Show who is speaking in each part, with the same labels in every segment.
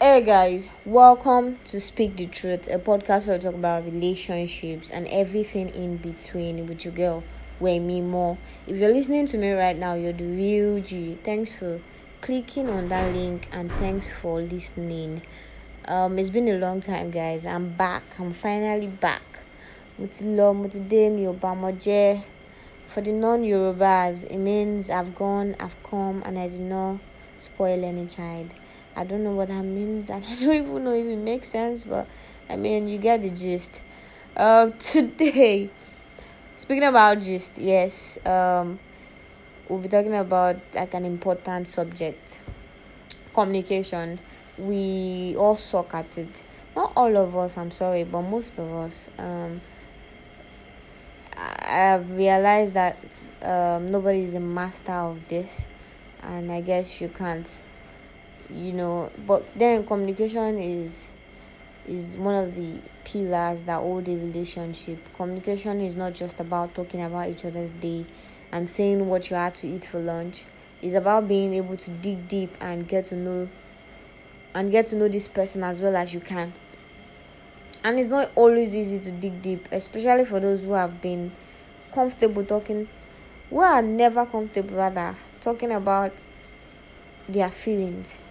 Speaker 1: Hey guys, welcome to Speak the Truth, a podcast where we talk about relationships and everything in between with your girl, Wemimo. If you're listening to me right now, you're the real G. Thanks for clicking on that link and thanks for listening. Um, it's been a long time, guys. I'm back. I'm finally back. For the non-Yorubas, it means I've gone, I've come, and I did not spoil any child. I don't know what that means, and I don't even know if it makes sense, but I mean, you get the gist. Uh, today, speaking about gist, yes, um, we'll be talking about like an important subject communication. We all suck at it. Not all of us, I'm sorry, but most of us. Um, I've realized that um, nobody is a master of this, and I guess you can't, you know. But then communication is is one of the pillars that hold a relationship. Communication is not just about talking about each other's day and saying what you had to eat for lunch. It's about being able to dig deep and get to know and get to know this person as well as you can. And it's not always easy to dig deep, especially for those who have been comfortable talking who are never comfortable rather talking about their feelings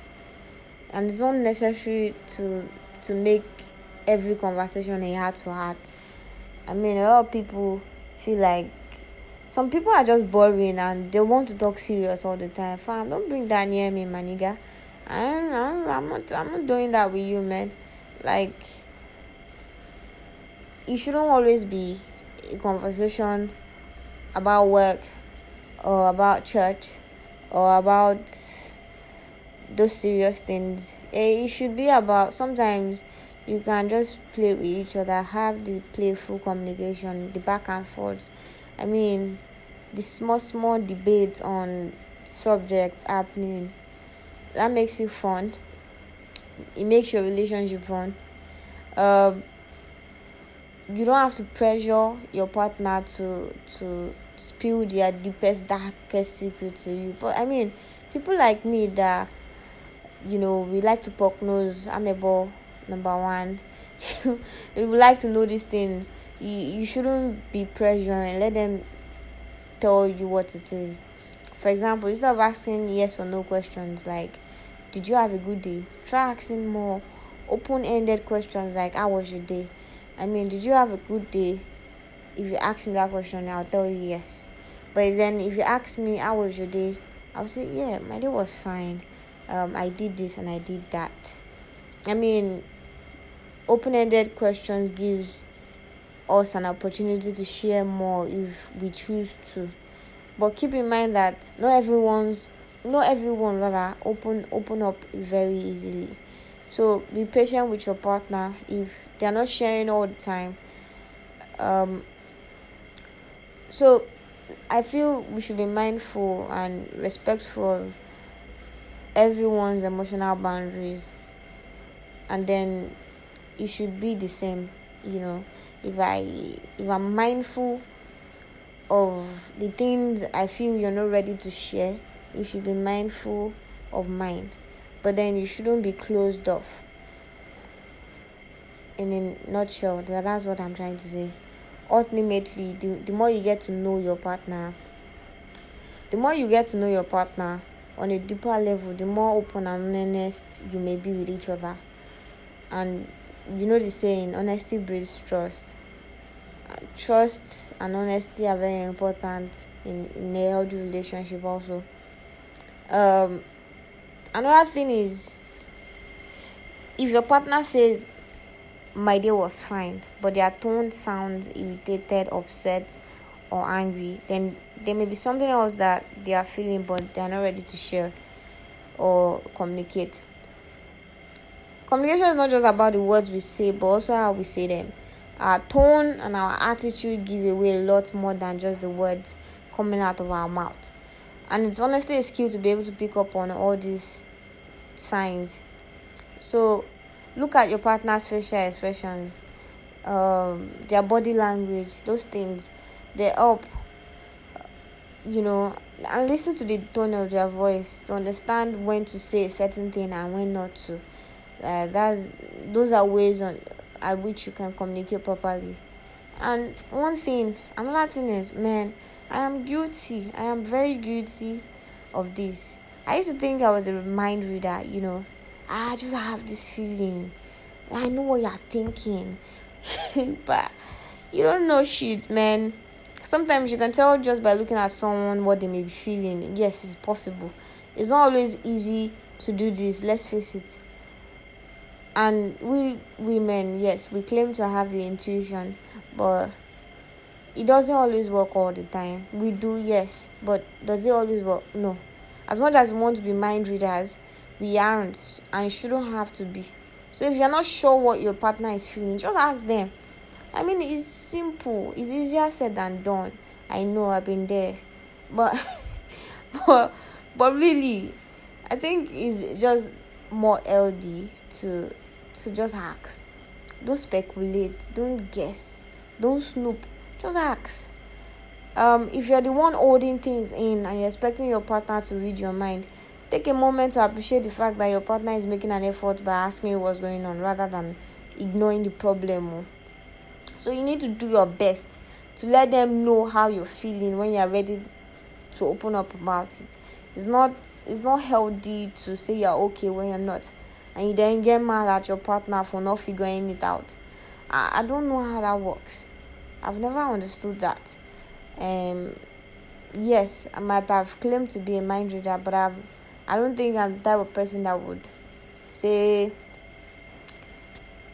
Speaker 1: and it's not necessary to to make every conversation a heart to heart. I mean a lot of people feel like some people are just boring and they want to talk serious all the time. Fam don't bring that near me my nigga. I'm, I'm, I'm not i'm not doing that with you man. Like it shouldn't always be a conversation about work or about church or about those serious things. Eh, it should be about sometimes you can just play with each other, have the playful communication, the back and forth. I mean, the small, small debates on subjects happening that makes you fun. It makes your relationship fun. Um, you don't have to pressure your partner to to spill their deepest darkest secret to you but i mean people like me that you know we like to poke nose amebo number one. We like to know these things. You, you shouldn't be pressuring. Let them tell you what it is. For example instead of asking yes or no questions like did you have a good day? Try asking more open-ended questions like how was your day? I mean, did you have a good day? If you ask me that question, I'll tell you yes. But then if you ask me how was your day, I'll say yeah, my day was fine. Um, I did this and I did that. I mean, open-ended questions gives us an opportunity to share more if we choose to. But keep in mind that not everyone's not everyone rather open open up very easily so be patient with your partner if they're not sharing all the time. Um, so I feel we should be mindful and respectful of everyone's emotional boundaries, and then it should be the same. You know, if I if I'm mindful of the things I feel you're not ready to share, you should be mindful of mine but then you shouldn't be closed off. In a nutshell, that's what I'm trying to say. Ultimately, the, the more you get to know your partner, the more you get to know your partner on a deeper level, the more open and honest you may be with each other. And you know the saying, honesty breeds trust. Trust and honesty are very important in, in a healthy relationship also. Um, another thing is if your partner says my day was fine but their tone sounds irritated upset or angry then there may be something else that they are feeling but they are not ready to share or communicate communication is not just about the words we say but also how we say them our tone and our attitude give away a lot more than just the words coming out of our mouth and it's honestly a skill to be able to pick up on all these signs. So look at your partner's facial expressions, um, their body language, those things. They help, you know, and listen to the tone of their voice to understand when to say a certain thing and when not to. Uh, that's those are ways on at which you can communicate properly. And one thing, another thing is, man, I am guilty. I am very guilty of this. I used to think I was a mind reader, you know. I just have this feeling. I know what you're thinking. but you don't know shit, man. Sometimes you can tell just by looking at someone what they may be feeling. Yes, it's possible. It's not always easy to do this, let's face it. And we women, yes, we claim to have the intuition, but it doesn't always work all the time. We do, yes, but does it always work? No. As much as we want to be mind readers, we aren't and shouldn't have to be. So if you're not sure what your partner is feeling, just ask them. I mean, it's simple. It's easier said than done. I know I've been there, but but but really, I think it's just more LD to to just ask. Don't speculate. Don't guess. Don't snoop. Just ask. Um, if you're the one holding things in and you're expecting your partner to read your mind, take a moment to appreciate the fact that your partner is making an effort by asking you what's going on rather than ignoring the problem. So you need to do your best to let them know how you're feeling when you're ready to open up about it. It's not it's not healthy to say you're okay when you're not and you then get mad at your partner for not figuring it out. I, I don't know how that works. I've never understood that. Um yes, I might have claimed to be a mind reader, but I've I don't think I'm the type of person that would say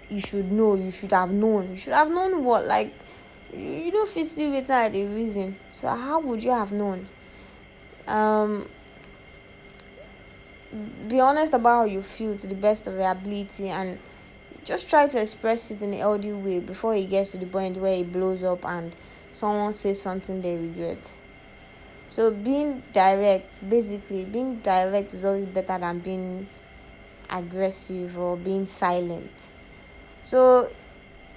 Speaker 1: you should know, you should have known. You should have known what? Like you don't feel see without the reason. So how would you have known? Um be honest about how you feel to the best of your ability and just try to express it in a healthy way before it gets to the point where it blows up and someone says something they regret. So being direct, basically being direct is always better than being aggressive or being silent. So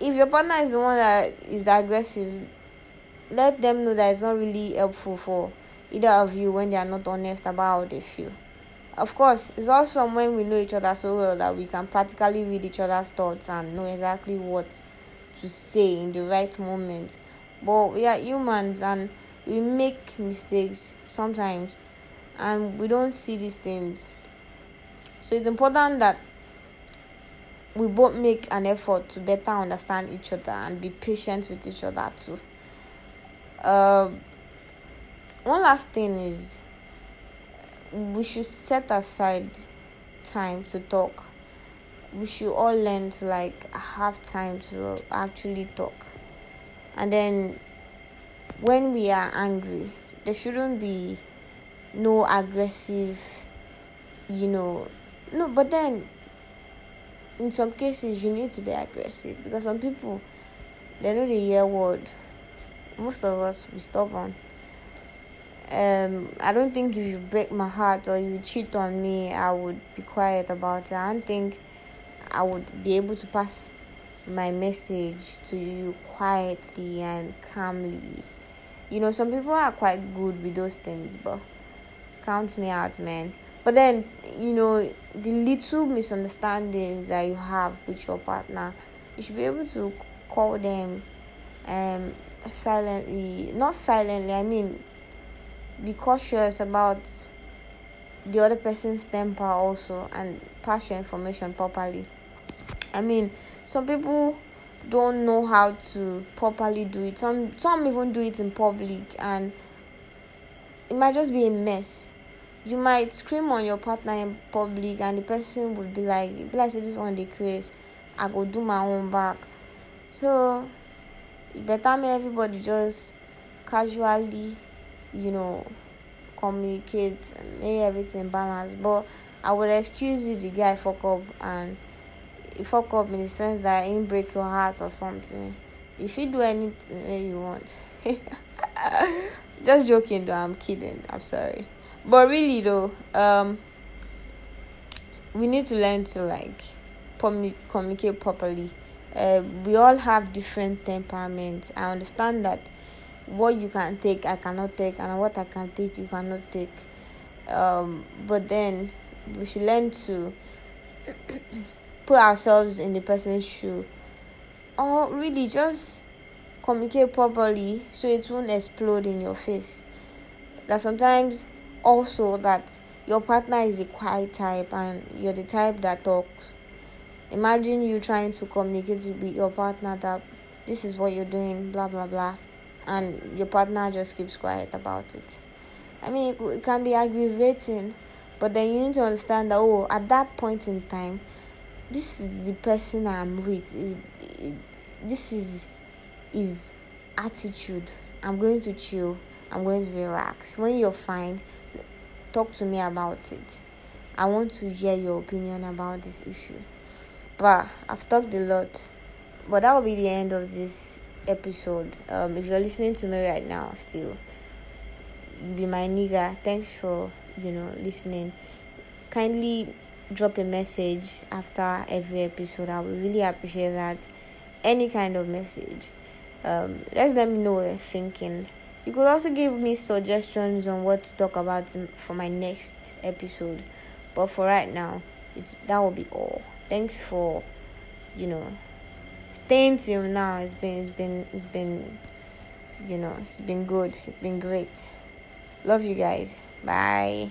Speaker 1: if your partner is the one that is aggressive, let them know that it's not really helpful for either of you when they are not honest about how they feel. Of course, it's also when we know each other so well that we can practically read each other's thoughts and know exactly what to say in the right moment. But we are humans and we make mistakes sometimes and we don't see these things. So it's important that we both make an effort to better understand each other and be patient with each other too. Uh, one last thing is we should set aside time to talk. We should all learn to like have time to actually talk. And then when we are angry, there shouldn't be no aggressive, you know. No, but then in some cases you need to be aggressive because some people they know the hear word. Most of us we stubborn. Um i don't think if you break my heart or you cheat on me. I would be quiet about it. I don't think i would be able to pass my message to you quietly and calmly. You know some people are quite good with those things but count me out man but then you know the little misunderstandings that you have with your partner you should be able to call them um silently not silently i mean be cautious about the other person's temper also and pass your information properly. I mean, some people don't know how to properly do it. Some some even do it in public and it might just be a mess. You might scream on your partner in public and the person would be like, like say this one the craze. I go do my own back. So better make everybody just casually you know, communicate, make everything balance. But I would excuse you the guy fuck up and fuck up in the sense that he break your heart or something. You do anything you want. Just joking though, I'm kidding. I'm sorry. But really though, um we need to learn to like communicate properly. Uh, we all have different temperaments. I understand that what you can take i cannot take and what i can take you cannot take um, but then we should learn to put ourselves in the person's shoe or really just communicate properly so it won't explode in your face that sometimes also that your partner is a quiet type and you're the type that talks. Imagine you trying to communicate with your partner that this is what you're doing blah blah blah and your partner just keeps quiet about it. I mean it can be aggravating but then you need to understand that oh at that point in time this is the person i'm with. It, it, this is his attitude. I'm going to chill. I'm going to relax. When you're fine talk to me about it. I want to hear your opinion about this issue. But i've talked a lot but that will be the end of this episode. Um if you're listening to me right now still be my nigga. Thanks for you know listening. Kindly drop a message after every episode. I would really appreciate that. Any kind of message. Um let me know what you're thinking you could also give me suggestions on what to talk about for my next episode. But for right now it's that will be all. Thanks for you know staying till now. It's been it's been it's been you know it's been good. It's been great. Love you guys. Bye